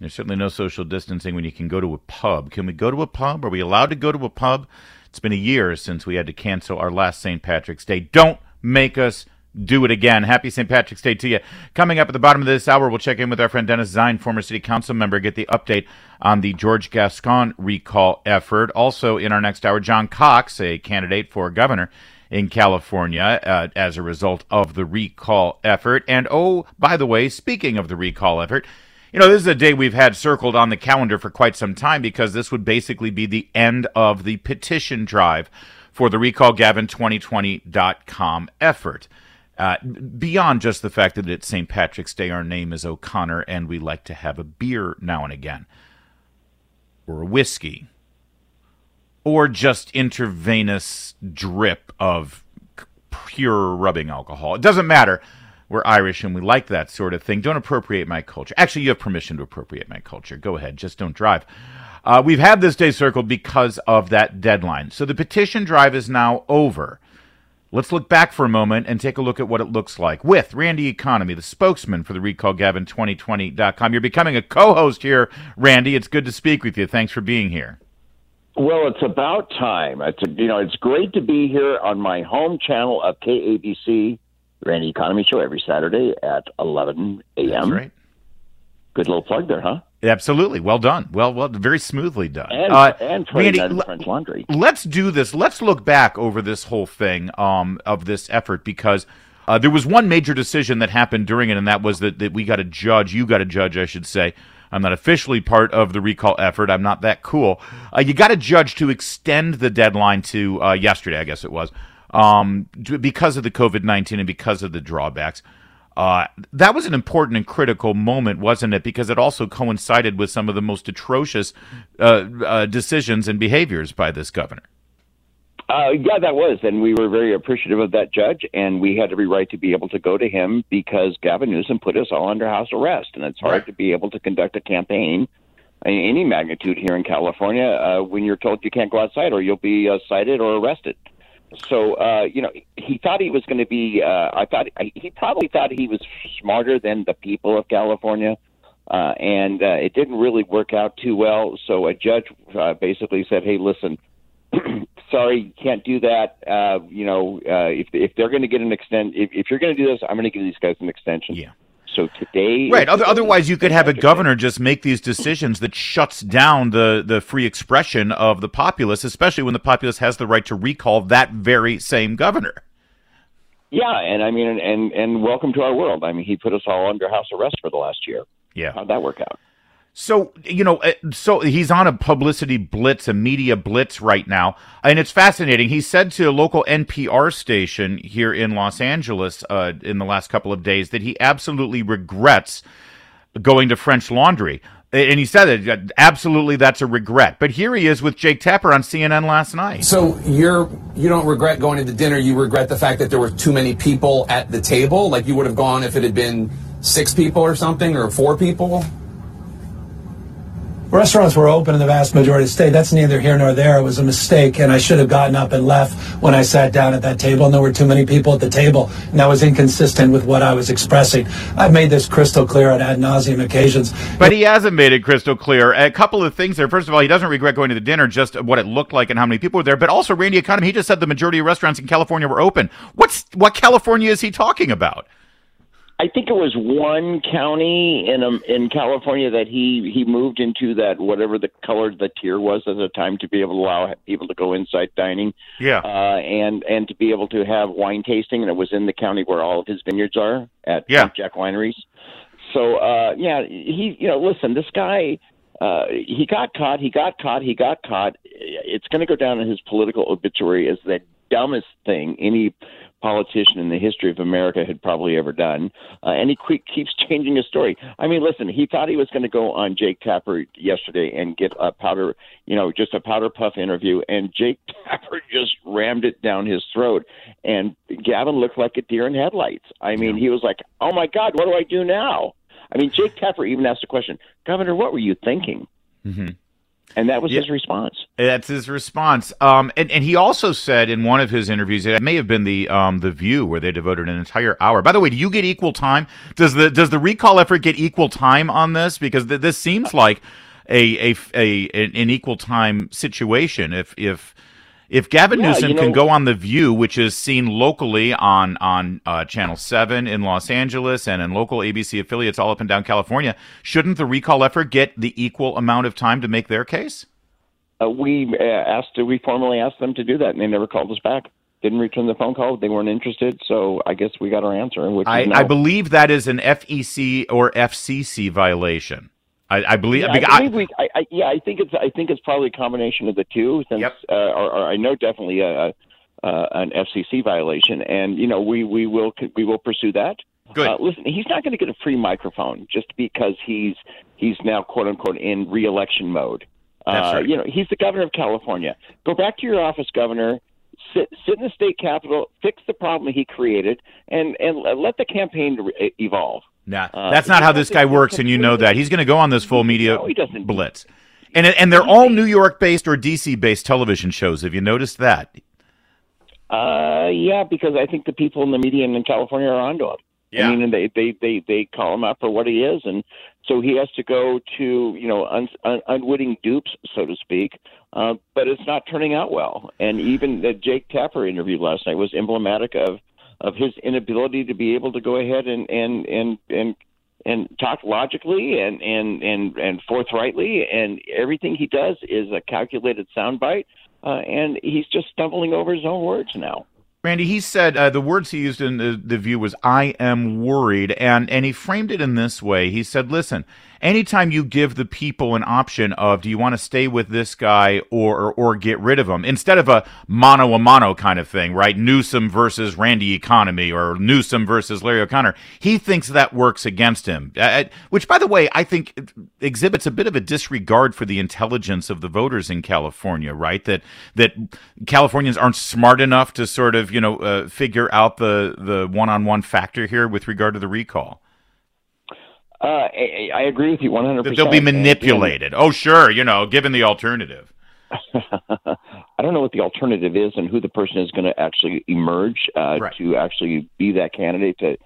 There's certainly no social distancing when you can go to a pub. Can we go to a pub? Are we allowed to go to a pub? It's been a year since we had to cancel our last St. Patrick's Day. Don't make us do it again. Happy St. Patrick's Day to you. Coming up at the bottom of this hour, we'll check in with our friend Dennis Zine, former city council member, get the update on the George Gascon recall effort. Also, in our next hour, John Cox, a candidate for governor in California uh, as a result of the recall effort. And oh, by the way, speaking of the recall effort, you know, this is a day we've had circled on the calendar for quite some time because this would basically be the end of the petition drive for the recallgavin2020.com effort. Uh, beyond just the fact that it's St. Patrick's Day, our name is O'Connor, and we like to have a beer now and again, or a whiskey, or just intravenous drip of pure rubbing alcohol. It doesn't matter. We're Irish and we like that sort of thing. Don't appropriate my culture. Actually, you have permission to appropriate my culture. Go ahead, just don't drive. Uh, we've had this day circled because of that deadline. So the petition drive is now over. Let's look back for a moment and take a look at what it looks like with Randy Economy, the spokesman for the RecallGavin2020.com. You're becoming a co host here, Randy. It's good to speak with you. Thanks for being here. Well, it's about time. It's you know it's great to be here on my home channel of KABC, Randy Economy Show every Saturday at 11 a.m. Right. Good little plug there, huh? Absolutely. Well done. Well, well, very smoothly done. And, uh, and Randy, l- French Laundry. Let's do this. Let's look back over this whole thing um, of this effort because uh, there was one major decision that happened during it, and that was that, that we got a judge, you got a judge, I should say. I'm not officially part of the recall effort. I'm not that cool. Uh, you got a judge to extend the deadline to uh, yesterday, I guess it was, um, because of the COVID 19 and because of the drawbacks. Uh, that was an important and critical moment, wasn't it? Because it also coincided with some of the most atrocious uh, uh, decisions and behaviors by this governor. Uh, yeah, that was, and we were very appreciative of that judge, and we had every right to be able to go to him because Gavin Newsom put us all under house arrest, and it's hard Right. to be able to conduct a campaign in any magnitude here in California uh, when you're told you can't go outside or you'll be uh, cited or arrested. So, uh, you know, he thought he was going to be. Uh, I thought he probably thought he was smarter than the people of California, uh, and uh, it didn't really work out too well. So, a judge uh, basically said, "Hey, listen." sorry, you can't do that. Uh, you know, uh, if if they're going to get an extend, if, if you're going to do this, I'm going to give these guys an extension. Yeah. So today, Right. Other, otherwise, you could have a governor just make these decisions that shuts down the, the free expression of the populace, especially when the populace has the right to recall that very same governor. Yeah, and I mean, and, and and welcome to our world. I mean, he put us all under house arrest for the last year. Yeah. How'd that work out? So, you know, uh, so he's on a publicity blitz, a media blitz right now. And it's fascinating. He said to a local NPR station here in Los Angeles uh, in the last couple of days that he absolutely regrets going to French Laundry. And he said that absolutely that's a regret. But here he is with Jake Tapper on CNN last night. So you're you don't regret going to dinner. You regret the fact that there were too many people at the table. Like you would have gone if it had been six people or something, or four people. Restaurants were open in the vast majority of the state. That's neither here nor there. It was a mistake, and I should have gotten up and left when I sat down at that table, and there were too many people at the table, and that was inconsistent with what I was expressing. I've made this crystal clear on ad nauseum occasions. But he hasn't made it crystal clear. A couple of things there. First of all, he doesn't regret going to the dinner, just what it looked like and how many people were there. But also, Randy Economy, he just said the majority of restaurants in California were open. What's what California is he talking about? I think it was one county in um, in California that he he moved into that whatever the color the tier was at the time to be able to allow people to go inside dining. Yeah. Uh, and and to be able to have wine tasting, and it was in the county where all of his vineyards are at Yeah. Jack Wineries. So uh, yeah, he you know listen, this guy. Uh, he got caught. He got caught. He got caught. It's going to go down in his political obituary as the dumbest thing any politician in the history of America had probably ever done. Uh, and he que- keeps changing his story. I mean, listen, he thought he was going to go on Jake Tapper yesterday and get a powder, you know, just a powder puff interview, and Jake Tapper just rammed it down his throat. And Gavin looked like a deer in headlights. I mean, he was like, "Oh my God, what do I do now?" I mean, Jake Tapper even asked the question, "Governor, what were you thinking?" Mm-hmm. And that was Yeah. his response. That's his response. Um, and, and he also said in one of his interviews, it may have been the um, the View, where they devoted an entire hour. By the way, do you get equal time? Does the does the recall effort get equal time on this? Because th- this seems like a, a a an equal time situation. If if if Gavin Yeah, Newsom you can go on the View, which is seen locally on on uh, Channel Seven in Los Angeles and in local ABC affiliates all up and down California, shouldn't the recall effort get the equal amount of time to make their case? Uh, we uh, asked, we formally asked them to do that, and they never called us back. Didn't return the phone call. They weren't interested, so I guess we got our answer. Which I, no. I believe that is an FEC or FCC violation. I, I believe. Yeah, because I I- believe we. I, I, yeah, I think it's. I think it's probably a combination of the two. Since, Yep. uh, or, or I know definitely a, uh, an FCC violation, and you know we we will we will pursue that. Good. Uh, listen, he's not going to get a free microphone just because he's he's now quote unquote in reelection mode. That's uh, right. You know, he's the governor of California. Go back to your office, governor. Sit sit in the state capitol, fix the problem he created, and and let the campaign re- evolve. Nah, Uh, that's not how this guy works, and you know that. He's going to go on this full media No, he doesn't. blitz, and and they're all New York based or DC based television shows. Have you noticed that? Uh, yeah, because I think the people in the media in California are onto him. Yeah. I mean, and they, they, they, they call him out for what he is, and so he has to go to you know un, un, unwitting dupes, so to speak. Uh, but it's not turning out well. And even the Jake Tapper interview last night was emblematic of of his inability to be able to go ahead and and and and and talk logically and and and and forthrightly, and everything he does is a calculated soundbite. Uh, and he's just stumbling over his own words now. Randy, he said uh, the words he used in the, the view was "I am worried," and and he framed it in this way. He said, "Listen, anytime you give the people an option of do you want to stay with this guy or or, or get rid of him, instead of a mono a mono kind of thing, right? Newsom versus Randy Economy or Newsom versus Larry O'Connor, he thinks that works against him. Uh, which, by the way, I think exhibits a bit of a disregard for the intelligence of the voters in California, right? That that Californians aren't smart enough to sort of you know uh, figure out the the one on one factor here with regard to the recall. Uh, I, I agree with you 100%. That they'll be And, manipulated. Oh, sure, you know, given the alternative. I don't know what the alternative is and who the person is going to actually emerge uh, Right. to actually be that candidate to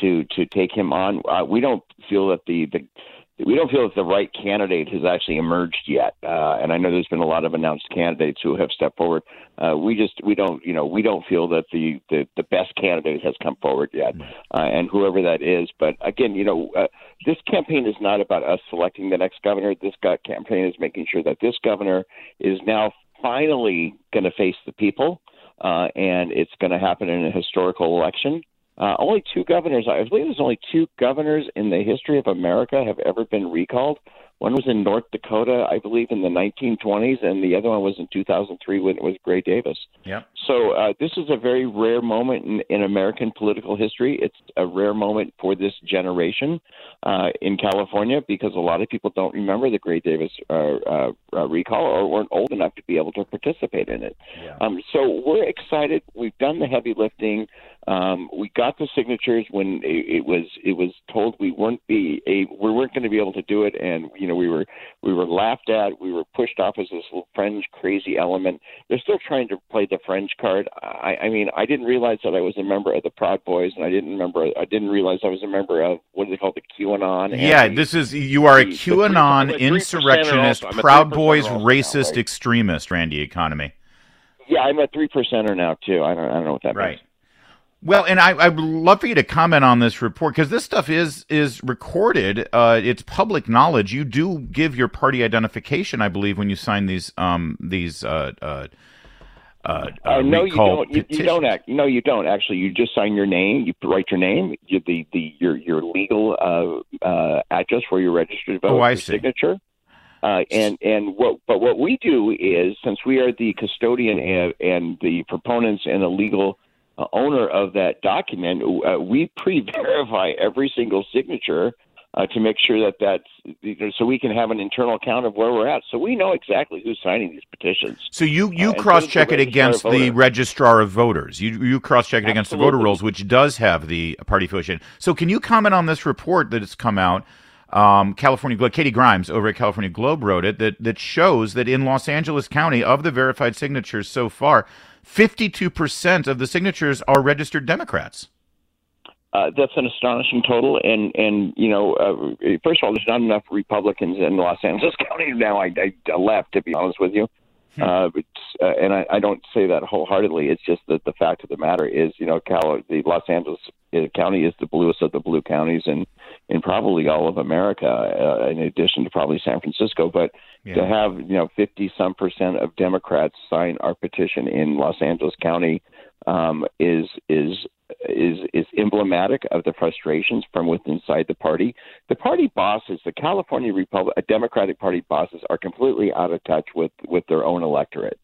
to to take him on. Uh, we don't feel that the, the we don't feel that the right candidate has actually emerged yet. Uh, and I know there's been a lot of announced candidates who have stepped forward. Uh, we just we don't you know we don't feel that the the, the best candidate has come forward yet, uh, and whoever that is. But again, you know, uh, this campaign is not about us selecting the next governor. This campaign is making sure that this governor is now finally going to face the people, uh, and it's going to happen in a historical election. Uh, only two governors, I believe there's only two governors in the history of America have ever been recalled. One was in North Dakota, I believe, in the 1920s, and the other one was in 2003 when it was Gray Davis. Yep. So uh, this is a very rare moment in, in American political history. It's a rare moment for this generation uh, in California because a lot of people don't remember the Gray Davis uh, uh, uh, recall or weren't old enough to be able to participate in it. Um, so we're excited. We've done the heavy lifting. Um, we got the signatures when it, it was it was told we weren't be a we weren't going to be able to do it, and you know we were we were laughed at. We were pushed off as this little fringe crazy element. They're still trying to play the fringe card. I, I mean, I didn't realize that I was a member of the Proud Boys, and I didn't remember. I didn't realize I was a member of what do they call the QAnon. Yeah, the- this is you are a the- the QAnon three- I'm a 3% insurrectionist, also. Proud Boys also now, racist right? extremist, Randy Economy. yeah, I'm a three percenter now too. I don't I don't know what that Right. means. Well, and I, I would love for you to comment on this report because this stuff is is recorded. Uh, it's public knowledge. You do give your party identification, I believe, when you sign these um these uh uh uh, uh Uh, no, you don't. You, you don't act. No, you don't. Actually, you just sign your name. You write your name. You, the the your your legal uh, uh, address where you're registered to vote. Oh, I see. Signature. Uh, and and what but what we do is since we are the custodian and, and the proponents and the legal uh, owner of that document, uh, we pre-verify every single signature uh, to make sure that that's you know, so we can have an internal count of where we're at. So we know exactly who's signing these petitions. So you you Uh, cross check it against the registrar of voters. You you cross check it against the voter rolls, which does have the party affiliation. So can you comment on this report that has come out? Um, California Globe, Katie Grimes over at California Globe wrote it that that shows that in Los Angeles County, of the verified signatures so far, fifty two percent of the signatures are registered Democrats. Uh, that's an astonishing total, and and you know, uh, first of all, there's not enough Republicans in Los Angeles County now. I, I left, to be honest with you, uh, but, uh, and I, I don't say that wholeheartedly. It's just that the fact of the matter is, you know, Cal, the Los Angeles uh, County is the bluest of the blue counties, and in probably all of America, uh, in addition to probably San Francisco. But to have you know 50 some percent of Democrats sign our petition in Los Angeles County um, is is is is emblematic of the frustrations from within inside the party. The party bosses, the California Republic, uh, Democratic Party bosses, are completely out of touch with with their own electorate,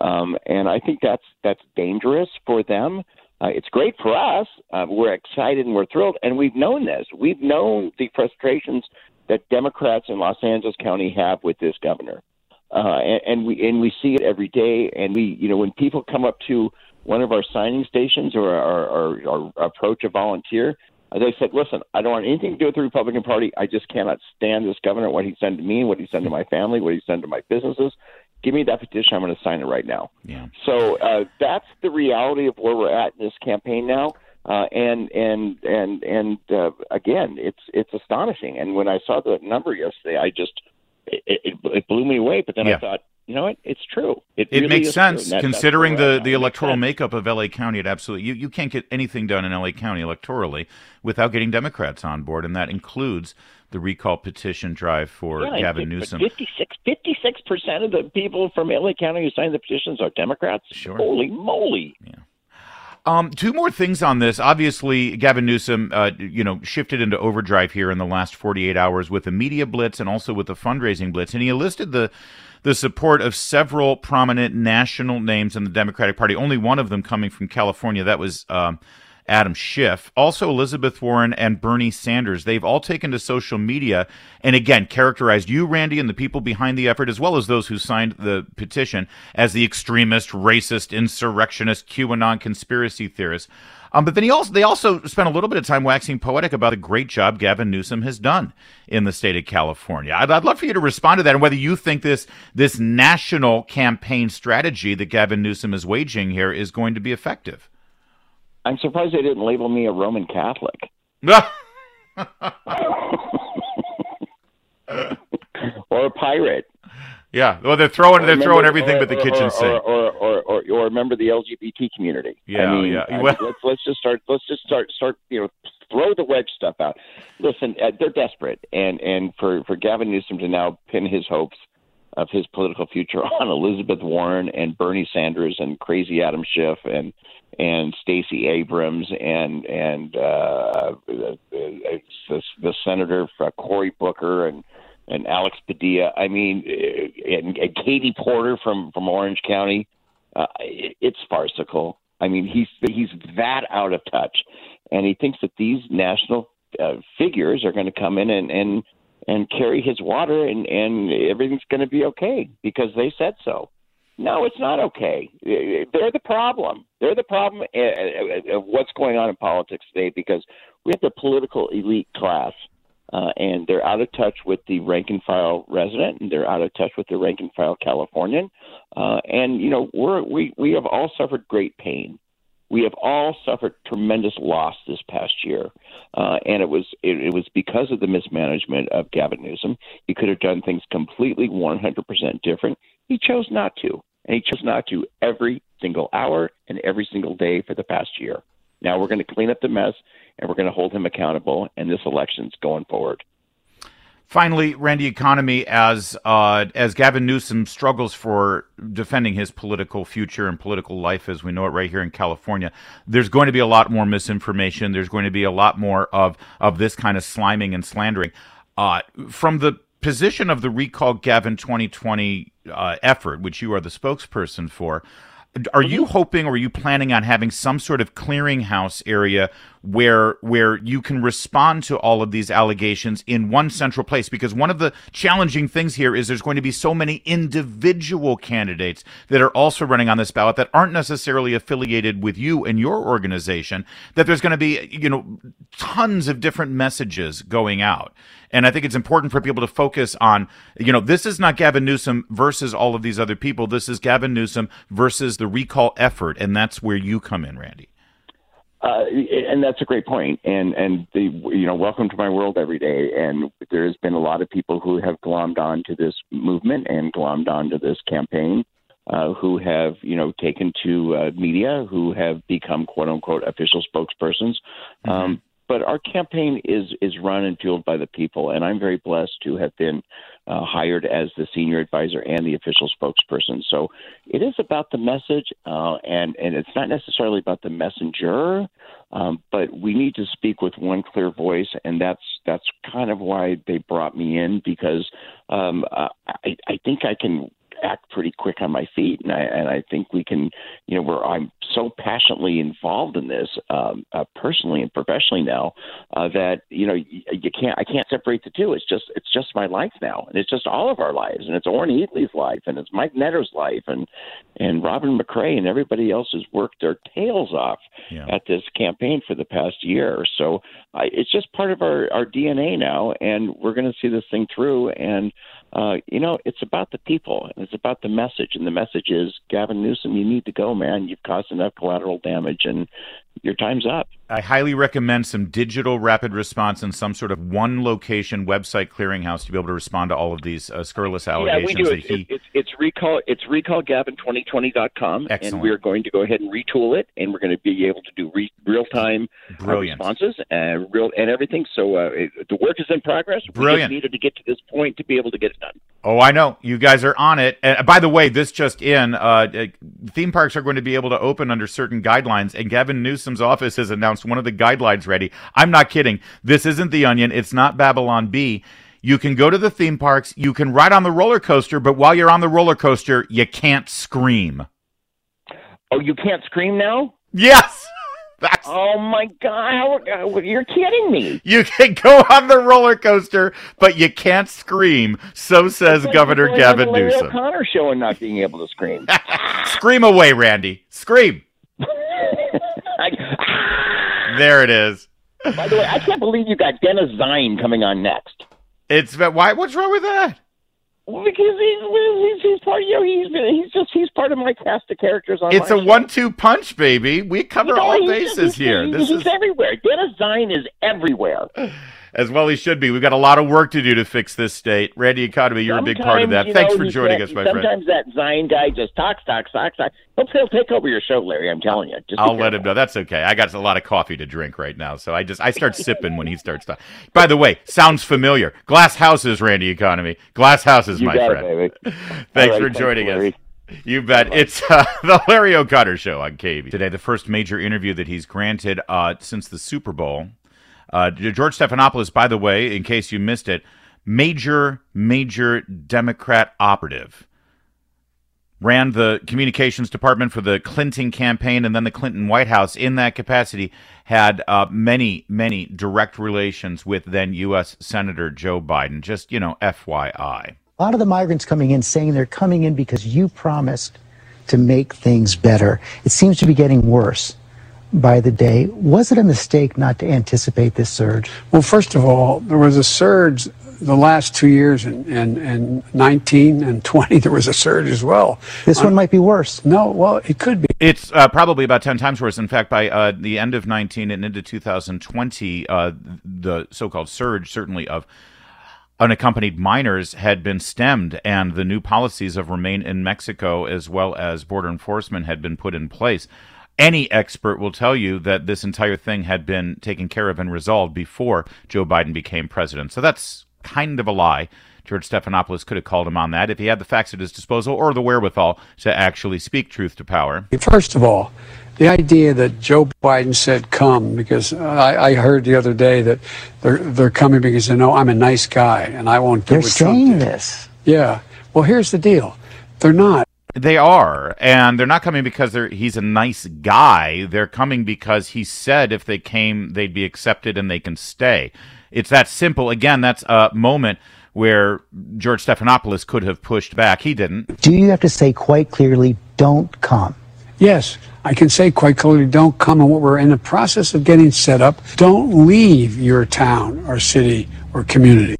um, and I think that's that's dangerous for them. Uh, it's great for us. Uh, we're excited and we're thrilled, and we've known this. We've known the frustrations that Democrats in Los Angeles County have with this governor, uh, and, and we and we see it every day. And we, you know, when people come up to one of our signing stations or, or, or, or approach a volunteer, uh, they said, "Listen, I don't want anything to do with the Republican Party. I just cannot stand this governor. What he's done to me, what he's done to my family, what he's done to my businesses. Give me that petition. I'm going to sign it right now." Yeah. So uh, that's the reality of where we're at in this campaign now. Uh, and and and and uh, again, it's it's astonishing. And when I saw the number yesterday, I just it, it, it blew me away. But then Yeah. I thought, you know what? It's true. It really makes sense that- considering the, the. It electoral makeup of LA County. It absolutely you, you can't get anything done in LA County electorally without getting Democrats on board, and that includes the recall petition drive for Yeah, Gavin Newsom. 56 percent of the people from LA County who signed the petitions are Democrats. Sure. Holy moly! Um, two more things on this. Obviously, Gavin Newsom, uh, you know, shifted into overdrive here in the last 48 hours with the media blitz and also with the fundraising blitz, and he enlisted the the support of several prominent national names in the Democratic Party. Only one of them coming from California. That was um, Adam Schiff. Also, Elizabeth Warren and Bernie Sanders. They've all taken to social media and again characterized you, Randy, and the people behind the effort, as well as those who signed the petition, as the extremist, racist, insurrectionist, QAnon conspiracy theorists. Um, but then he also they also spent a little bit of time waxing poetic about the great job Gavin Newsom has done in the state of California. I'd, I'd love for you to respond to that and whether you think this this national campaign strategy that Gavin Newsom is waging here is going to be effective. I'm surprised they didn't label me a Roman Catholic or a pirate. yeah, well, they're throwing they're throwing everything or- but the or- kitchen sink. or, or, or, or, member of the LGBT community. Yeah, I mean, yeah. I- Well- let's let's just start. Let's just start start. You know, throw the wedge stuff out. Listen, uh, they're desperate, and and for for Gavin Newsom to now pin his hopes of his political future on Elizabeth Warren and Bernie Sanders and crazy Adam Schiff and and Stacey Abrams and and uh, the, the, the senator uh, Cory Booker and and Alex Padilla. I mean, uh, and, and Katie Porter from from Orange County. Uh, it, it's farcical. I mean, he's he's that out of touch, and he thinks that these national uh, figures are going to come in and and and carry his water, and and everything's going to be okay because they said so. No, it's not okay. They're the problem. They're the problem uh, of what's going on in politics today because we have the political elite class, uh, and they're out of touch with the rank and file resident, and they're out of touch with the rank and file Californian. Uh, and you know, we're we we have all suffered great pain. We have all suffered tremendous loss this past year, uh, and it was it, it was because of the mismanagement of Gavin Newsom. He could have done things completely 100% different. He chose not to, and he chose not to every single hour and every single day for the past year. Now we're going to clean up the mess, and we're going to hold him accountable. And this election's going forward. Finally, Randy, economy as uh, as Gavin Newsom struggles for defending his political future and political life as we know it right here in California, there's going to be a lot more misinformation. There's going to be a lot more of of this kind of sliming and slandering. Uh, from the position of the Recall Gavin 2020 uh, effort, which you are the spokesperson for, are you hoping or are you planning on having some sort of clearinghouse area where where you can respond to all of these allegations in one central place because one of the challenging things here is there's going to be so many individual candidates that are also running on this ballot that aren't necessarily affiliated with you and your organization that there's going to be you know tons of different messages going out and I think it's important for people to focus on, you know, this is not Gavin Newsom versus all of these other people. This is Gavin Newsom versus the recall effort. And that's where you come in, Randy. Uh, and that's a great point. And and the you know, welcome to my world every day. And there's been a lot of people who have glommed on to this movement and glommed on to this campaign, uh, who have you know taken to uh, media, who have become quote unquote official spokespersons. Mm-hmm. Um, but our campaign is is run and fueled by the people, and I'm very blessed to have been uh, hired as the senior advisor and the official spokesperson. So it is about the message, uh, and and it's not necessarily about the messenger, um, but we need to speak with one clear voice, and that's that's kind of why they brought me in because um, I I think I can act pretty quick on my feet, and I and I think we can, you know, where I'm so passionately involved in this, um, uh, personally and professionally now, uh, that you know you, you can't I can't separate the two. It's just it's just my life now, and it's just all of our lives, and it's Orrin Heatlie's life, and it's Mike Netter's life, and and Robin McCray and everybody else has worked their tails off yeah. at this campaign for the past year. So I, it's just part of our our DNA now, and we're going to see this thing through and uh, you know, it's about the people and it's about the message. And the message is, Gavin Newsom, you need to go, man. You've caused enough collateral damage, and your time's up. I highly recommend some digital rapid response and some sort of one location website clearinghouse to be able to respond to all of these uh, scurrilous allegations. Yeah, we do. It's, he... it's, it's recall it's recallgavin2020.com, and we're going to go ahead and retool it, and we're going to be able to do re- real time uh, responses and real and everything. So uh, it, the work is in progress. Brilliant. We needed to get to this point to be able to get it done. Oh, I know you guys are on it. And by the way, this just in: uh, uh, theme parks are going to be able to open under certain guidelines, and Gavin Office has announced announced one of the guidelines ready. I'm not kidding. This isn't The Onion. It's not Babylon Bee. You can go to the theme parks. You can ride on the roller coaster, but while you're on the roller coaster, you can't scream. Oh, you can't scream now? Yes. That's... Oh my God! Uh, you're kidding me. You can go on the roller coaster, but you can't scream. So says like Governor Gavin Newsom. O'Connor show and not being able to scream. scream away, Randy. Scream. There it is. By the way, I can't believe you got Dennis Zine coming on next. It's why? What's wrong with that? Well, because he's, he's he's part you know he's he's just he's part of my cast of characters on. It's a show. one-two punch, baby. We cover you know, all bases he's, here. He's, this he's is everywhere. Dennis Zine is everywhere. as well he should be. We've got a lot of work to do to fix this state. Randy Economy, you're sometimes, a big part of that. Thanks know, for joining us, my sometimes friend. Sometimes that Zine guy just talks, talks, talks, talks. He'll, he'll take over your show, Larry. I'm telling you. Just I'll let him know. That's okay. I got a lot of coffee to drink right now, so I just I start sipping when he starts talking. By the way, sounds familiar. Glass houses, Randy Economy. Glass houses, you my friend. It, thanks right, for joining thanks, us. You bet. It's uh, the Larry O'Connor Show on KB. Today, the first major interview that he's granted uh, since the Super Bowl. Uh, George Stephanopoulos, by the way, in case you missed it, major, major Democrat operative. Ran the communications department for the Clinton campaign and then the Clinton White House. In that capacity, had uh, many, many direct relations with then U.S. Senator Joe Biden. Just, you know, FYI. A lot of the migrants coming in saying they're coming in because you promised to make things better. It seems to be getting worse by the day. Was it a mistake not to anticipate this surge? Well, first of all, there was a surge the last two years, and in, in, in, 19 and 20, there was a surge as well. This one might be worse. No, well, it could be. It's uh, probably about 10 times worse. In fact, by uh, the end of 19 and into 2020, uh, the so called surge, certainly of unaccompanied minors had been stemmed and the new policies of remain in Mexico as well as border enforcement had been put in place any expert will tell you that this entire thing had been taken care of and resolved before Joe Biden became president. So that's kind of a lie. George Stephanopoulos could have called him on that if he had the facts at his disposal or the wherewithal to actually speak truth to power. First of all, the idea that Joe Biden said come because I, I heard the other day that they're they're coming because they know I'm a nice guy and I won't do they're what saying Trump this. Yeah. Well, here's the deal. They're not. They are, and they're not coming because they're, he's a nice guy. They're coming because he said if they came, they'd be accepted and they can stay. It's that simple. Again, that's a moment where George Stephanopoulos could have pushed back. He didn't. Do you have to say quite clearly, don't come? Yes, I can say quite clearly, don't come. And what we're in the process of getting set up, don't leave your town or city or community.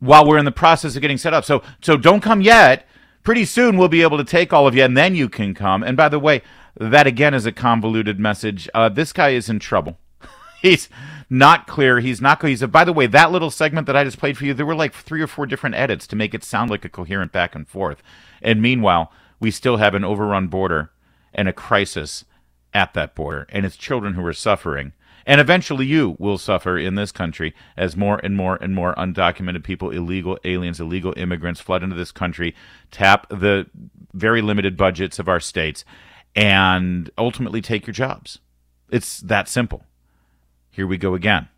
While we're in the process of getting set up. So, so don't come yet. Pretty soon we'll be able to take all of you and then you can come. And by the way, that again is a convoluted message. Uh, this guy is in trouble. He's not clear. He's not cohesive. By the way, that little segment that I just played for you, there were like three or four different edits to make it sound like a coherent back and forth. And meanwhile, we still have an overrun border and a crisis at that border, and it's children who are suffering. And eventually, you will suffer in this country as more and more and more undocumented people, illegal aliens, illegal immigrants flood into this country, tap the very limited budgets of our states, and ultimately take your jobs. It's that simple. Here we go again.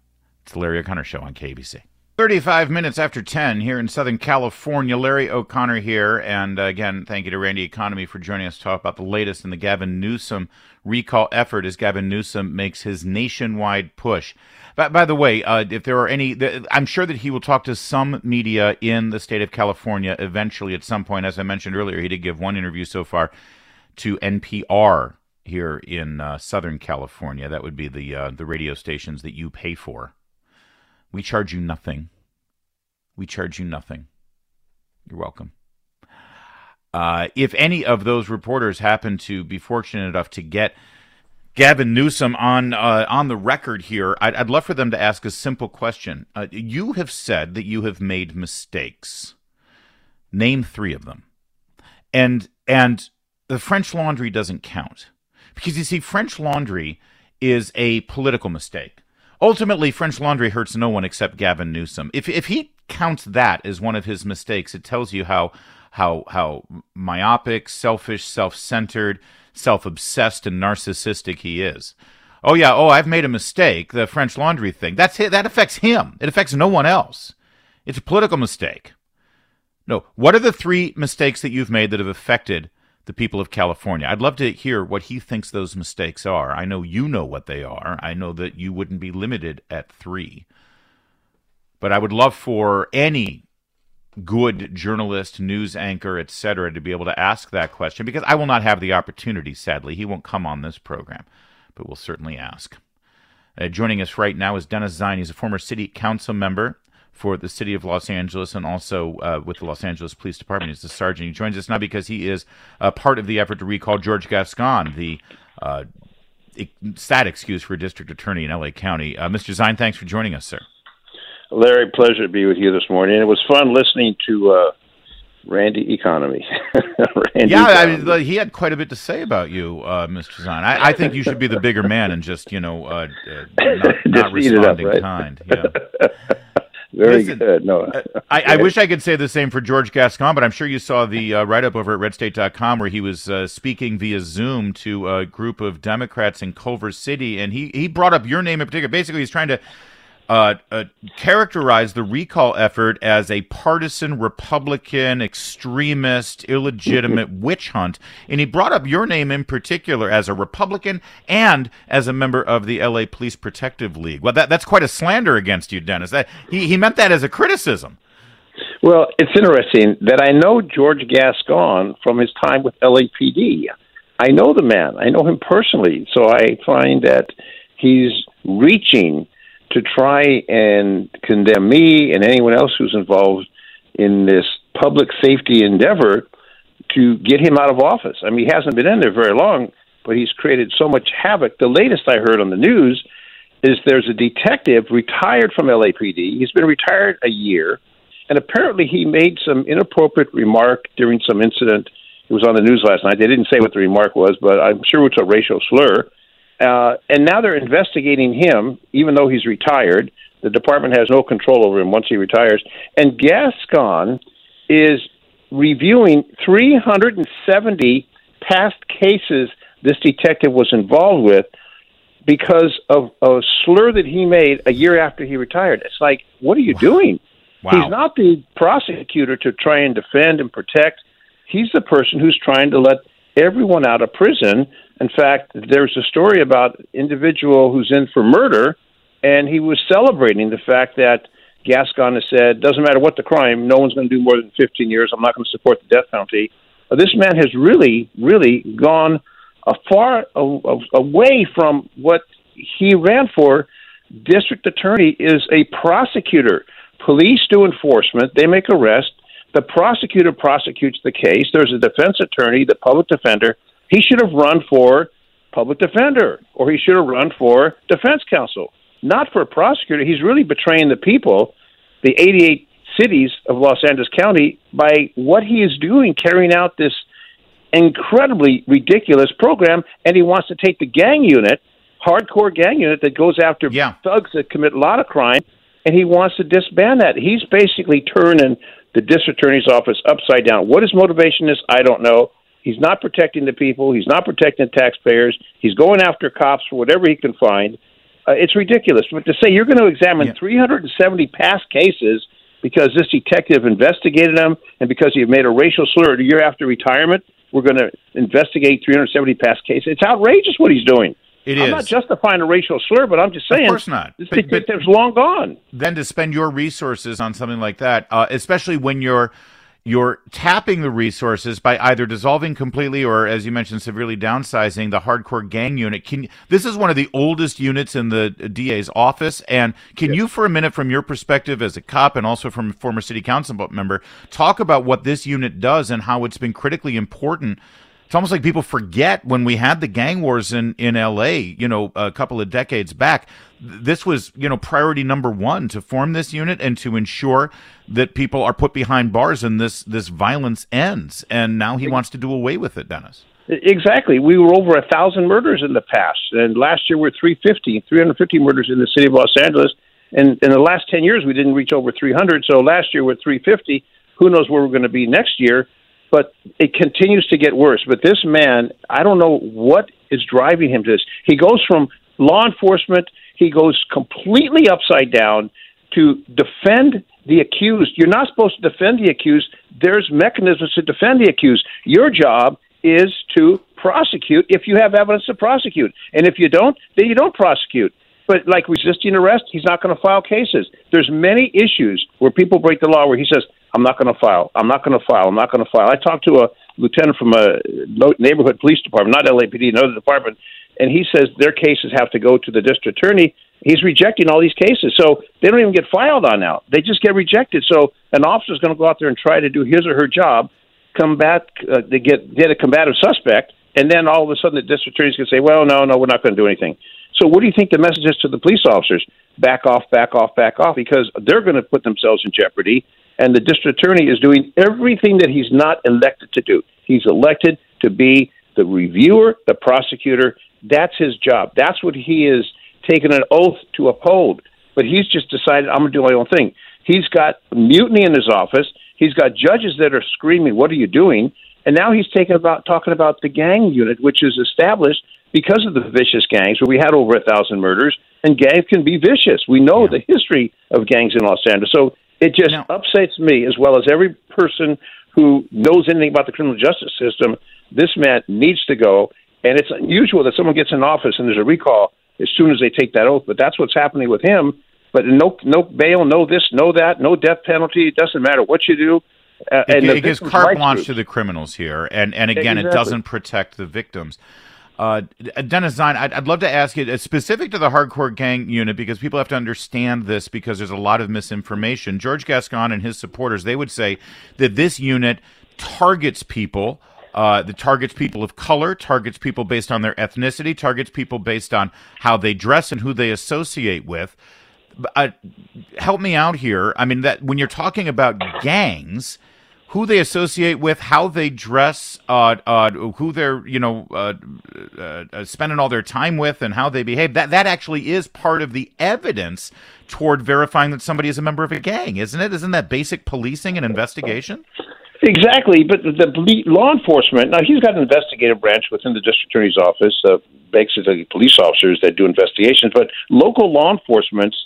It's the Larry O'Connor Show on KBC. 35 minutes after 10 here in Southern California. Larry O'Connor here. And uh, again, thank you to Randy Economy for joining us to talk about the latest in the Gavin Newsom recall effort as Gavin Newsom makes his nationwide push. But by the way, uh, if there are any, I'm sure that he will talk to some media in the state of California eventually at some point. As I mentioned earlier, he did give one interview so far to NPR here in uh, Southern California. That would be the uh, the radio stations that you pay for. We charge you nothing. We charge you nothing. You're welcome. Uh, if any of those reporters happen to be fortunate enough to get Gavin Newsom on uh, on the record here, I'd, I'd, love for them to ask a simple question. Uh, you have said that you have made mistakes. Name three of them, and and the French Laundry doesn't count because you see, French Laundry is a political mistake. Ultimately, French Laundry hurts no one except Gavin Newsom. If if he counts that as one of his mistakes, it tells you how how how myopic, selfish, self-centered, self-obsessed, and narcissistic he is. Oh yeah, oh I've made a mistake. The French Laundry thing. That's. That affects him. It affects no one else. It's a political mistake. No. What are the three mistakes that you've made that have affected the people of California. I'd love to hear what he thinks those mistakes are. I know you know what they are. I know that you wouldn't be limited at three. But I would love for any good journalist, news anchor, etc., to be able to ask that question because I will not have the opportunity, sadly. He won't come on this program, but we'll certainly ask. Uh, joining us right now is Dennis Zine. He's a former city council member for the city of Los Angeles and also uh, with the Los Angeles Police Department. He's the sergeant. He joins us now because he is a part of the effort to recall George Gascon, the uh, sad excuse for a district attorney in LA County. Uh, Mr. Zine, thanks for joining us, sir. Larry, pleasure to be with you this morning. It was fun listening to uh, Randy Economy. Randy yeah, economy. I mean, he had quite a bit to say about you, uh, Mr. Zine. I, I, think you should be the bigger man and just, you know, uh, uh not, not responding up, right? kind. Yeah. Very Listen, good. No, I, I, wish I could say the same for George Gascon, but I'm sure you saw the uh, write up over at RedState.com where he was uh, speaking via Zoom to a group of Democrats in Culver City, and he he brought up your name in particular. Basically, he's trying to uh, uh, characterized the recall effort as a partisan, Republican, extremist, illegitimate witch hunt. And he brought up your name in particular as a Republican and as a member of the LA Police Protective League. Well, that, that's quite a slander against you, Dennis. That, he, he meant that as a criticism. Well, it's interesting that I know George Gascon from his time with LAPD. I know the man, I know him personally. So I find that he's reaching to try and condemn me and anyone else who's involved in this public safety endeavor to get him out of office. I mean, he hasn't been in there very long, but he's created so much havoc. The latest I heard on the news is there's a detective retired from LAPD. He's been retired a year, and apparently he made some inappropriate remark during some incident. It was on the news last night. They didn't say what the remark was, but I'm sure it's a racial slur. Uh, and now they're investigating him, even though he's retired. The department has no control over him once he retires. And Gascon is reviewing 370 past cases this detective was involved with because of a slur that he made a year after he retired. It's like, what are you doing? Wow. He's not the prosecutor to try and defend and protect he's the person who's trying to let everyone out of prison. In fact, there's a story about an individual who's in for murder, and he was celebrating the fact that Gascon has said, doesn't matter what the crime, no one's going to do more than 15 years. I'm not going to support the death penalty. Uh, this man has really, really gone a far a, a, away from what he ran for. District attorney is a prosecutor. Police do enforcement. They make arrests. The prosecutor prosecutes the case. There's a defense attorney, the public defender. He should have run for public defender, or he should have run for defense counsel, not for a prosecutor. He's really betraying the people, the 88 cities of Los Angeles County, by what he is doing, carrying out this incredibly ridiculous program. And he wants to take the gang unit, hardcore gang unit that goes after yeah. thugs that commit a lot of crime, and he wants to disband that. He's basically turning the district attorney's office upside down. What his motivation is, I don't know. He's not protecting the people. He's not protecting the taxpayers. He's going after cops for whatever he can find. Uh, it's ridiculous. But to say you're going to examine yeah. 370 past cases because this detective investigated them and because he made a racial slur a year after retirement, we're going to investigate 370 past cases. It's outrageous what he's doing. It I'm is. not justifying a racial slur, but I'm just saying. Of course not. This but, but, long gone. Then to spend your resources on something like that, uh, especially when you're you're tapping the resources by either dissolving completely or, as you mentioned, severely downsizing the hardcore gang unit. Can this is one of the oldest units in the uh, DA's office, and can you, for a minute, from your perspective as a cop and also from a former city council member, talk about what this unit does and how it's been critically important it's almost like people forget when we had the gang wars in in LA, you know, a couple of decades back. This was, you know, priority number 1 to form this unit and to ensure that people are put behind bars and this this violence ends. And now he wants to do away with it, Dennis. Exactly. We were over a thousand murders in the past, and last year we're 350, 350 murders in the city of Los Angeles. And in the last 10 years, we didn't reach over 300. So last year we're 350. Who knows where we're going to be next year? but it continues to get worse. But this man, I don't know what is driving him to this. He goes from law enforcement, he goes completely upside down to defend the accused. You're not supposed to defend the accused. There's mechanisms to defend the accused. Your job is to prosecute if you have evidence to prosecute. And if you don't, then you don't prosecute. But like resisting arrest, he's not going to file cases. There's many issues where people break the law where he says, I'm not going to file. I'm not going to file. I'm not going to file. I talked to a lieutenant from a neighborhood police department, not LAPD, another department, and he says their cases have to go to the district attorney. He's rejecting all these cases, so they don't even get filed on now. They just get rejected. So an officer is going to go out there and try to do his or her job, combat, uh, they get get a combative suspect, and then all of a sudden the district attorney is going to say, "Well, no, no, we're not going to do anything." So what do you think the message is to the police officers? Back off, back off, back off, because they're going to put themselves in jeopardy and the district attorney is doing everything that he's not elected to do. He's elected to be the reviewer, the prosecutor. That's his job. That's what he is taken an oath to uphold. But he's just decided, I'm going to do my own thing. He's got mutiny in his office. He's got judges that are screaming, "What are you doing?" And now he's taking about talking about the gang unit, which is established because of the vicious gangs, where we had over a thousand murders, and gangs can be vicious. We know yeah. the history of gangs in Los Angeles. So it just now, upsets me as well as every person who knows anything about the criminal justice system. This man needs to go, and it's unusual that someone gets in office and there's a recall as soon as they take that oath. But that's what's happening with him. But no, no bail, no this, no that, no death penalty. It doesn't matter what you do. Uh, it, and it gives carte blanche to the criminals here, and and again, exactly. it doesn't protect the victims. Uh, Dennis Zine, I'd, I'd, love to ask you, specific to the hardcore gang unit, because people have to understand this because there's a lot of misinformation. George Gascon and his supporters, they would say that this unit targets people. Uh, that targets people of color, targets people based on their ethnicity, targets people based on how they dress and who they associate with. Uh, help me out here. I mean, that when you're talking about gangs, who they associate with, how they dress, uh, uh, who they're you know uh, uh, uh, spending all their time with, and how they behave. That that actually is part of the evidence toward verifying that somebody is a member of a gang, isn't it? Isn't that basic policing and investigation? Exactly, but the law enforcement now he's got an investigative branch within the district attorney's office, uh, basically police officers that do investigations. But local law enforcement's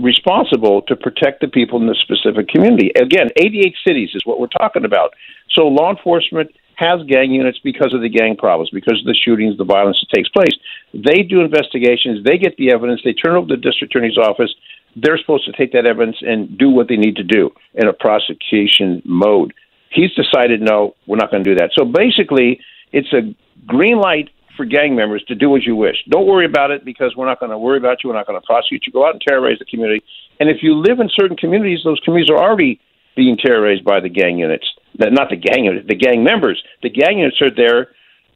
responsible to protect the people in the specific community. Again, 88 cities is what we're talking about. So law enforcement has gang units because of the gang problems, because of the shootings, the violence that takes place. They do investigations, they get the evidence, they turn over to the district attorney's office. They're supposed to take that evidence and do what they need to do in a prosecution mode. He's decided, no, we're not going to do that. So basically, it's a green light for gang members to do as you wish. Don't worry about it because we're not going to worry about you. We're not going to prosecute you. Go out and terrorize the community. And if you live in certain communities, those communities are already being terrorized by the gang units. Not the gang units, the gang members. The gang units are there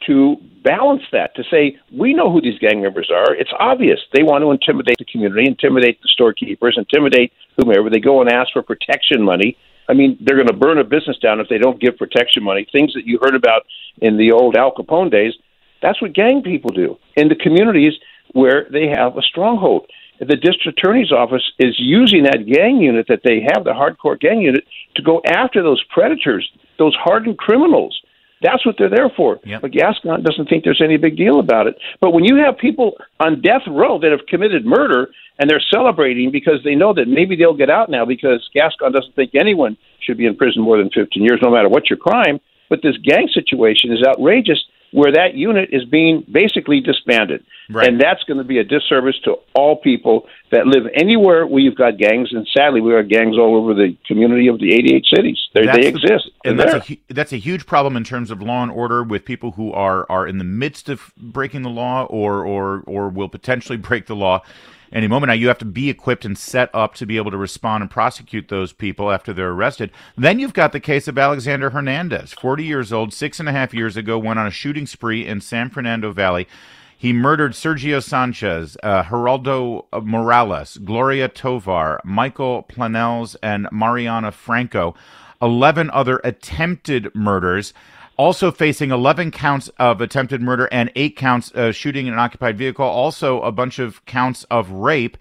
to balance that, to say, we know who these gang members are. It's obvious. They want to intimidate the community, intimidate the storekeepers, intimidate whomever. They go and ask for protection money. I mean, they're going to burn a business down if they don't give protection money. Things that you heard about in the old Al Capone days. That's what gang people do in the communities where they have a stronghold. The district attorney's office is using that gang unit that they have, the hardcore gang unit, to go after those predators, those hardened criminals. That's what they're there for. Yep. But Gascon doesn't think there's any big deal about it. But when you have people on death row that have committed murder and they're celebrating because they know that maybe they'll get out now because Gascon doesn't think anyone should be in prison more than 15 years, no matter what your crime. But this gang situation is outrageous where that unit is being basically disbanded. Right. And that's going to be a disservice to all people that live anywhere where you've got gangs. And sadly, we have gangs all over the community of the 88 cities. They're, they exist. and that's there. a that's a huge problem in terms of law and order with people who are are in the midst of breaking the law or or or will potentially break the law any moment. Now you have to be equipped and set up to be able to respond and prosecute those people after they're arrested. Then you've got the case of Alexander Hernandez, forty years old, six and a half years ago, went on a shooting spree in San Fernando Valley. He murdered Sergio Sanchez, uh, Geraldo Morales, Gloria Tovar, Michael Planels, and Mariana Franco. 11 other attempted murders. Also facing 11 counts of attempted murder and 8 counts of shooting in an occupied vehicle. Also a bunch of counts of rape.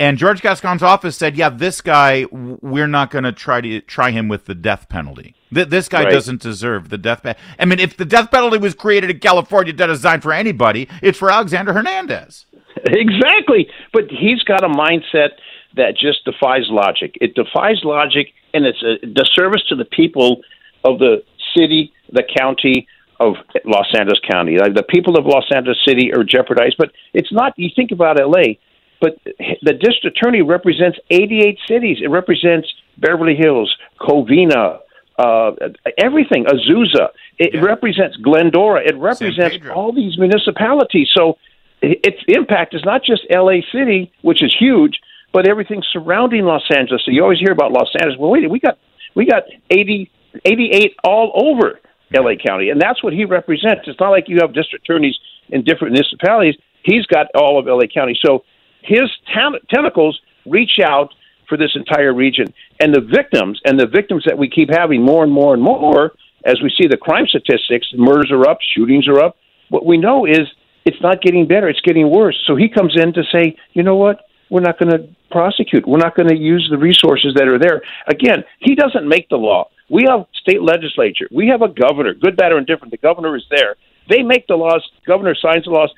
And George Gascon's office said, "Yeah, this guy, we're not going to try to try him with the death penalty. Th- this guy Right. doesn't deserve the death penalty. I mean, if the death penalty was created in California, not designed for anybody, it's for Alexander Hernandez. Exactly. But he's got a mindset that just defies logic. It defies logic, and it's a disservice to the people of the city, the county of Los Angeles County. Like the people of Los Angeles City are jeopardized. But it's not. You think about L.A. But the district attorney represents 88 cities. It represents Beverly Hills, Covina, uh, everything, Azusa. It Yeah. represents Glendora. It represents all these municipalities. So its impact is not just LA City, which is huge, but everything surrounding Los Angeles. So you always hear about Los Angeles. Well, wait, we got we got 80, 88 all over LA County, and that's what he represents. It's not like you have district attorneys in different municipalities. He's got all of LA County. So his ten- tentacles reach out for this entire region. And the victims, and the victims that we keep having more and more and more, as we see the crime statistics, murders are up, shootings are up. What we know is it's not getting better, it's getting worse. So he comes in to say, you know what? We're not going to prosecute. We're not going to use the resources that are there. Again, he doesn't make the law. We have state legislature. We have a governor, good, bad, or indifferent. The governor is there. They make the laws. Governor signs the laws.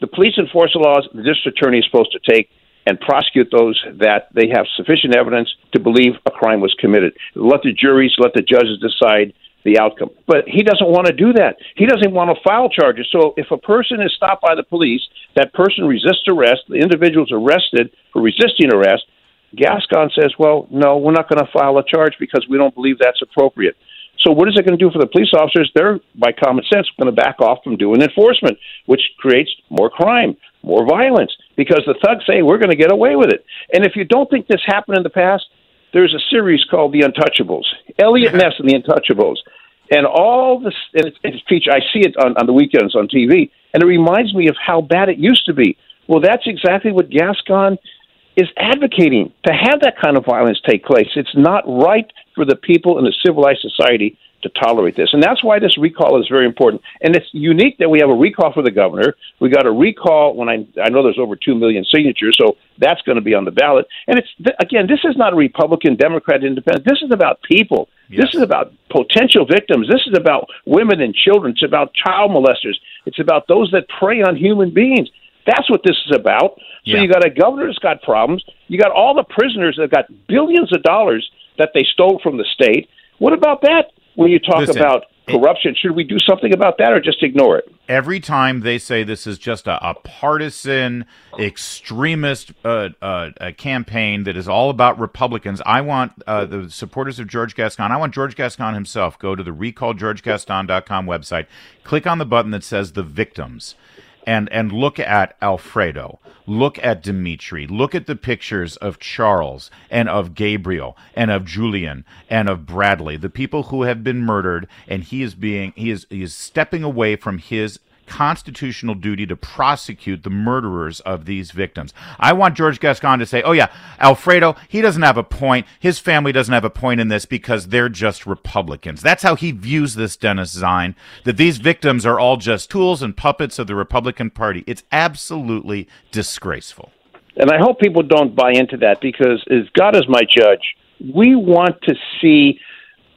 The police enforce the laws. The district attorney is supposed to take and prosecute those that they have sufficient evidence to believe a crime was committed. Let the juries, let the judges decide the outcome. But he doesn't want to do that. He doesn't want to file charges. So if a person is stopped by the police, that person resists arrest, the individual is arrested for resisting arrest. Gascon says, well, no, we're not going to file a charge because we don't believe that's appropriate. So what is it going to do for the police officers? They're, by common sense, going to back off from doing enforcement, which creates more crime, more violence, because the thugs say we're going to get away with it. And if you don't think this happened in the past, there's a series called The Untouchables. Eliot Ness and The Untouchables. And all this, and it's, it's feature, I see it on, on the weekends on TV, and it reminds me of how bad it used to be. Well, that's exactly what Gascon is advocating to have that kind of violence take place. It's not right for the people in a civilized society to tolerate this. And that's why this recall is very important. And it's unique that we have a recall for the governor. We got a recall when I, I know there's over 2 million signatures, so that's going to be on the ballot. And it's, again, this is not a Republican, Democrat, Independent. This is about people. Yes. This is about potential victims. This is about women and children. It's about child molesters. It's about those that prey on human beings. That's what this is about. So Yeah. you got a governor that's got problems. You got all the prisoners that got billions of dollars that they stole from the state. What about that? When you talk Listen, about corruption, should we do something about that or just ignore it? every time they say this is just a, a partisan extremist uh, uh, campaign that is all about Republicans, I want uh, the supporters of George Gascon. I want George Gascon himself go to the recallgeorgegascon.com website, click on the button that says the victims. And, and look at Alfredo, look at Dimitri, look at the pictures of Charles and of Gabriel and of Julian and of Bradley, the people who have been murdered, and he is being he is he is stepping away from his constitutional duty to prosecute the murderers of these victims. I want George Gascon to say, "Oh yeah, Alfredo, he doesn't have a point. His family doesn't have a point in this because they're just Republicans." That's how he views this Dennis Zine, that these victims are all just tools and puppets of the Republican Party. It's absolutely disgraceful. And I hope people don't buy into that because, as God is my judge, we want to see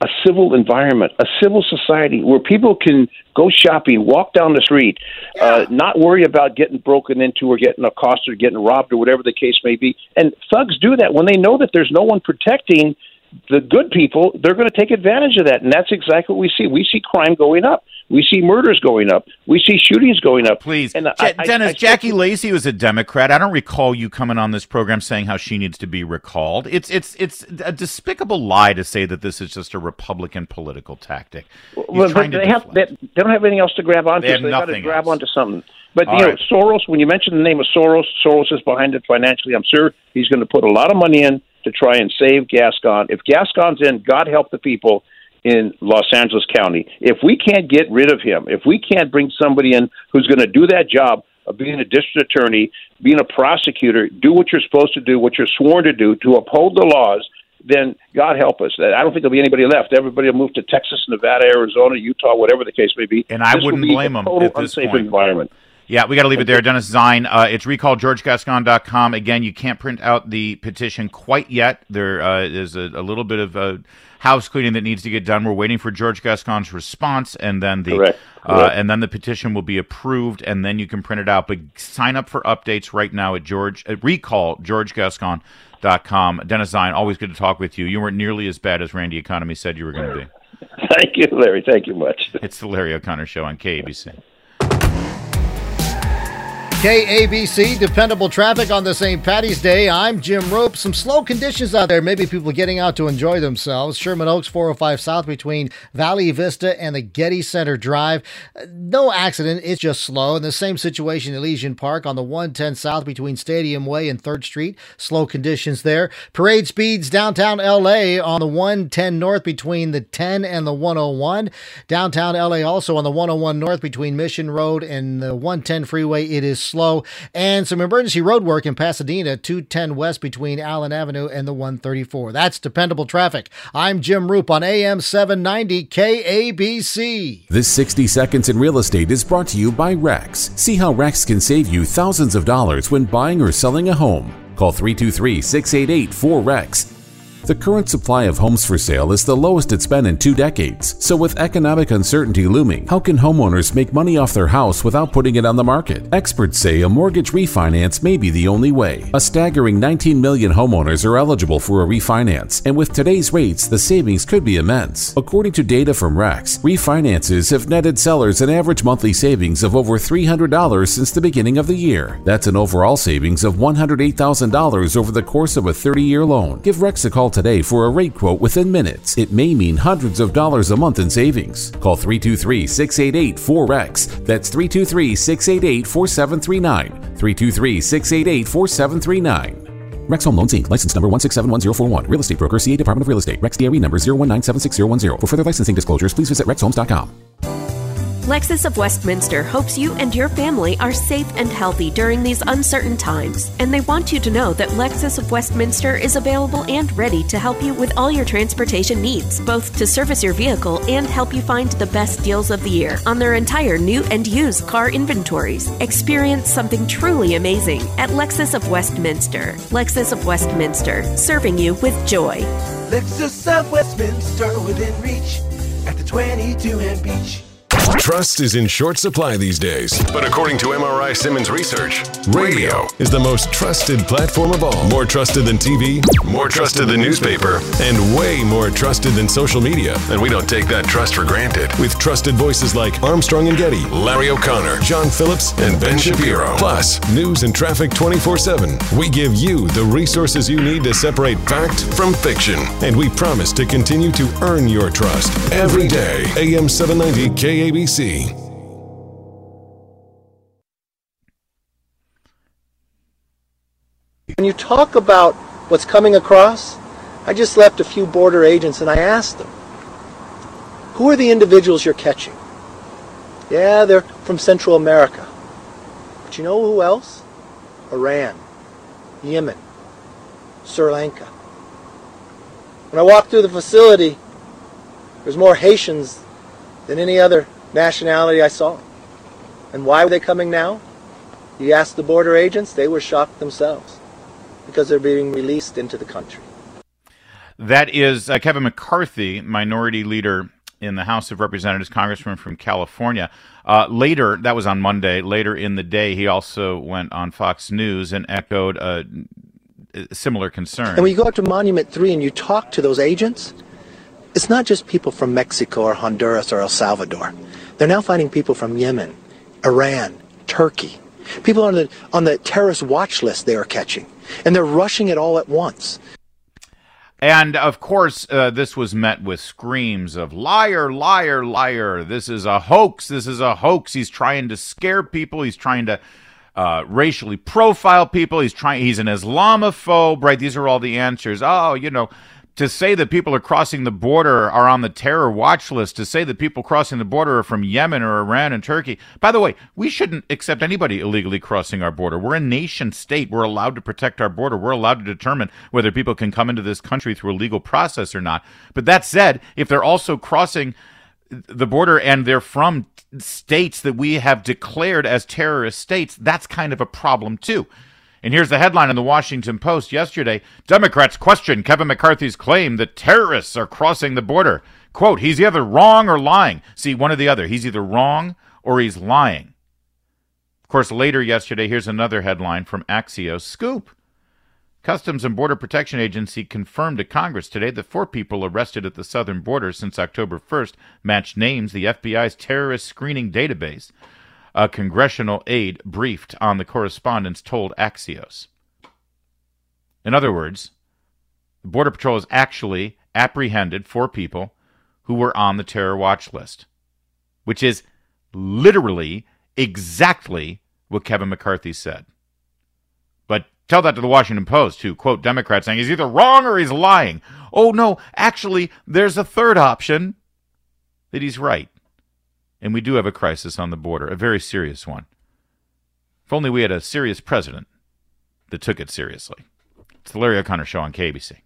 a civil environment, a civil society where people can go shopping, walk down the street, uh, not worry about getting broken into or getting accosted or getting robbed or whatever the case may be. And thugs do that when they know that there's no one protecting the good people. They're going to take advantage of that, and that's exactly what we see. We see crime going up. We see murders going up. We see shootings going up. Please, and Ja- I- I- Dennis, I- Jackie Lacey was a Democrat. I don't recall you coming on this program saying how she needs to be recalled. It's it's it's a despicable lie to say that this is just a Republican political tactic. He's Well, trying but they have they, they don't have anything else to grab onto. They have so they got to grab else. onto something. But All you know, right. Soros. When you mention the name of Soros, Soros is behind it financially. I'm sure he's going to put a lot of money in to try and save Gascon. If Gascon's in, God help the people in Los Angeles County. If we can't get rid of him, if we can't bring somebody in who's going to do that job of being a district attorney, being a prosecutor, do what you're supposed to do, what you're sworn to do, to uphold the laws, then God help us. I don't think there'll be anybody left. Everybody will move to Texas, Nevada, Arizona, Utah, whatever the case may be. And I This wouldn't blame a 'em total at this unsafe point. environment. Yeah, we got to leave it there. Dennis Zine. Uh, it's recallgeorgegascon.com. Again, you can't print out the petition quite yet. There uh, is a, a little bit of uh, house cleaning that needs to get done. We're waiting for George Gascon's response, and then the Correct. Uh, Correct. and then the petition will be approved, and then you can print it out. But sign up for updates right now at George at recallgeorgegascon.com. Dennis Zine, always good to talk with you. You weren't nearly as bad as Randy Economy said you were going to be. Thank you, Larry. Thank you much. It's the Larry O'Connor Show on KABC. KABC, dependable traffic on the St. Patty's Day. I'm Jim Rope. Some slow conditions out there. Maybe people getting out to enjoy themselves. Sherman Oaks 405 South between Valley Vista and the Getty Center Drive. Uh, No accident. It's just slow. In the same situation, Elysian Park on the 110 South between Stadium Way and 3rd Street. Slow conditions there. Parade speeds downtown LA on the 110 North between the 10 and the 101. Downtown LA also on the 101 North between Mission Road and the 110 freeway. It is slow. And some emergency road work in Pasadena, 210 West between Allen Avenue and the 134. That's dependable traffic. I'm Jim Roop on AM 790 KABC. This 60 Seconds in Real Estate is brought to you by Rex. See how Rex can save you thousands of dollars when buying or selling a home. Call 323 688 4REX. The current supply of homes for sale is the lowest it's been in two decades. So, with economic uncertainty looming, how can homeowners make money off their house without putting it on the market? Experts say a mortgage refinance may be the only way. A staggering 19 million homeowners are eligible for a refinance, and with today's rates, the savings could be immense. According to data from Rex, refinances have netted sellers an average monthly savings of over $300 since the beginning of the year. That's an overall savings of $108,000 over the course of a 30 year loan. Give Rex a call today for a rate quote within minutes. It may mean hundreds of dollars a month in savings. Call 323 688 4REX. That's 323 688 4739. 323 688 4739. Rex Home Loans Inc. License number 1671041. Real estate broker. CA Department of Real Estate. Rex DRE number 019761010. For further licensing disclosures, please visit rexhomes.com. Lexus of Westminster hopes you and your family are safe and healthy during these uncertain times, and they want you to know that Lexus of Westminster is available and ready to help you with all your transportation needs, both to service your vehicle and help you find the best deals of the year on their entire new and used car inventories. Experience something truly amazing at Lexus of Westminster. Lexus of Westminster, serving you with joy. Lexus of Westminster within reach at the 22 and Beach. Trust is in short supply these days. But according to MRI Simmons Research, radio is the most trusted platform of all. More trusted than TV, more trusted than newspaper, and way more trusted than social media. And we don't take that trust for granted. With trusted voices like Armstrong and Getty, Larry O'Connor, John Phillips, and Ben Shapiro. Plus, news and traffic 24 7. We give you the resources you need to separate fact from fiction. And we promise to continue to earn your trust every day. AM 790 When you talk about what's coming across, I just left a few border agents and I asked them, who are the individuals you're catching? Yeah, they're from Central America. But you know who else? Iran, Yemen, Sri Lanka. When I walked through the facility, there's more Haitians than any other nationality I saw. And why were they coming now? You asked the border agents, they were shocked themselves because they're being released into the country. That is uh, Kevin McCarthy, minority leader in the House of Representatives, congressman from California. Uh, later, that was on Monday, later in the day, he also went on Fox News and echoed a, a similar concern. And when you go up to Monument 3 and you talk to those agents, it's not just people from Mexico or Honduras or El Salvador. They're now finding people from Yemen, Iran, Turkey. People on the on the terrorist watch list they are catching, and they're rushing it all at once. And of course, uh, this was met with screams of liar, liar, liar. This is a hoax. This is a hoax. He's trying to scare people. He's trying to uh, racially profile people. He's trying. He's an Islamophobe, right? These are all the answers. Oh, you know, to say that people are crossing the border are on the terror watch list, to say that people crossing the border are from Yemen or Iran and Turkey. By the way, we shouldn't accept anybody illegally crossing our border. We're a nation state. We're allowed to protect our border. We're allowed to determine whether people can come into this country through a legal process or not. But that said, if they're also crossing the border and they're from states that we have declared as terrorist states, that's kind of a problem too. And here's the headline in the Washington Post yesterday Democrats question Kevin McCarthy's claim that terrorists are crossing the border. Quote, he's either wrong or lying. See, one or the other. He's either wrong or he's lying. Of course, later yesterday, here's another headline from Axios Scoop. Customs and Border Protection Agency confirmed to Congress today that four people arrested at the southern border since October 1st matched names the FBI's terrorist screening database a congressional aide briefed on the correspondence told Axios. In other words, the Border Patrol has actually apprehended four people who were on the terror watch list, which is literally exactly what Kevin McCarthy said. But tell that to the Washington Post, who quote Democrats saying he's either wrong or he's lying. Oh, no, actually, there's a third option that he's right. And we do have a crisis on the border, a very serious one. If only we had a serious president that took it seriously. It's the Larry O'Connor Show on KBC.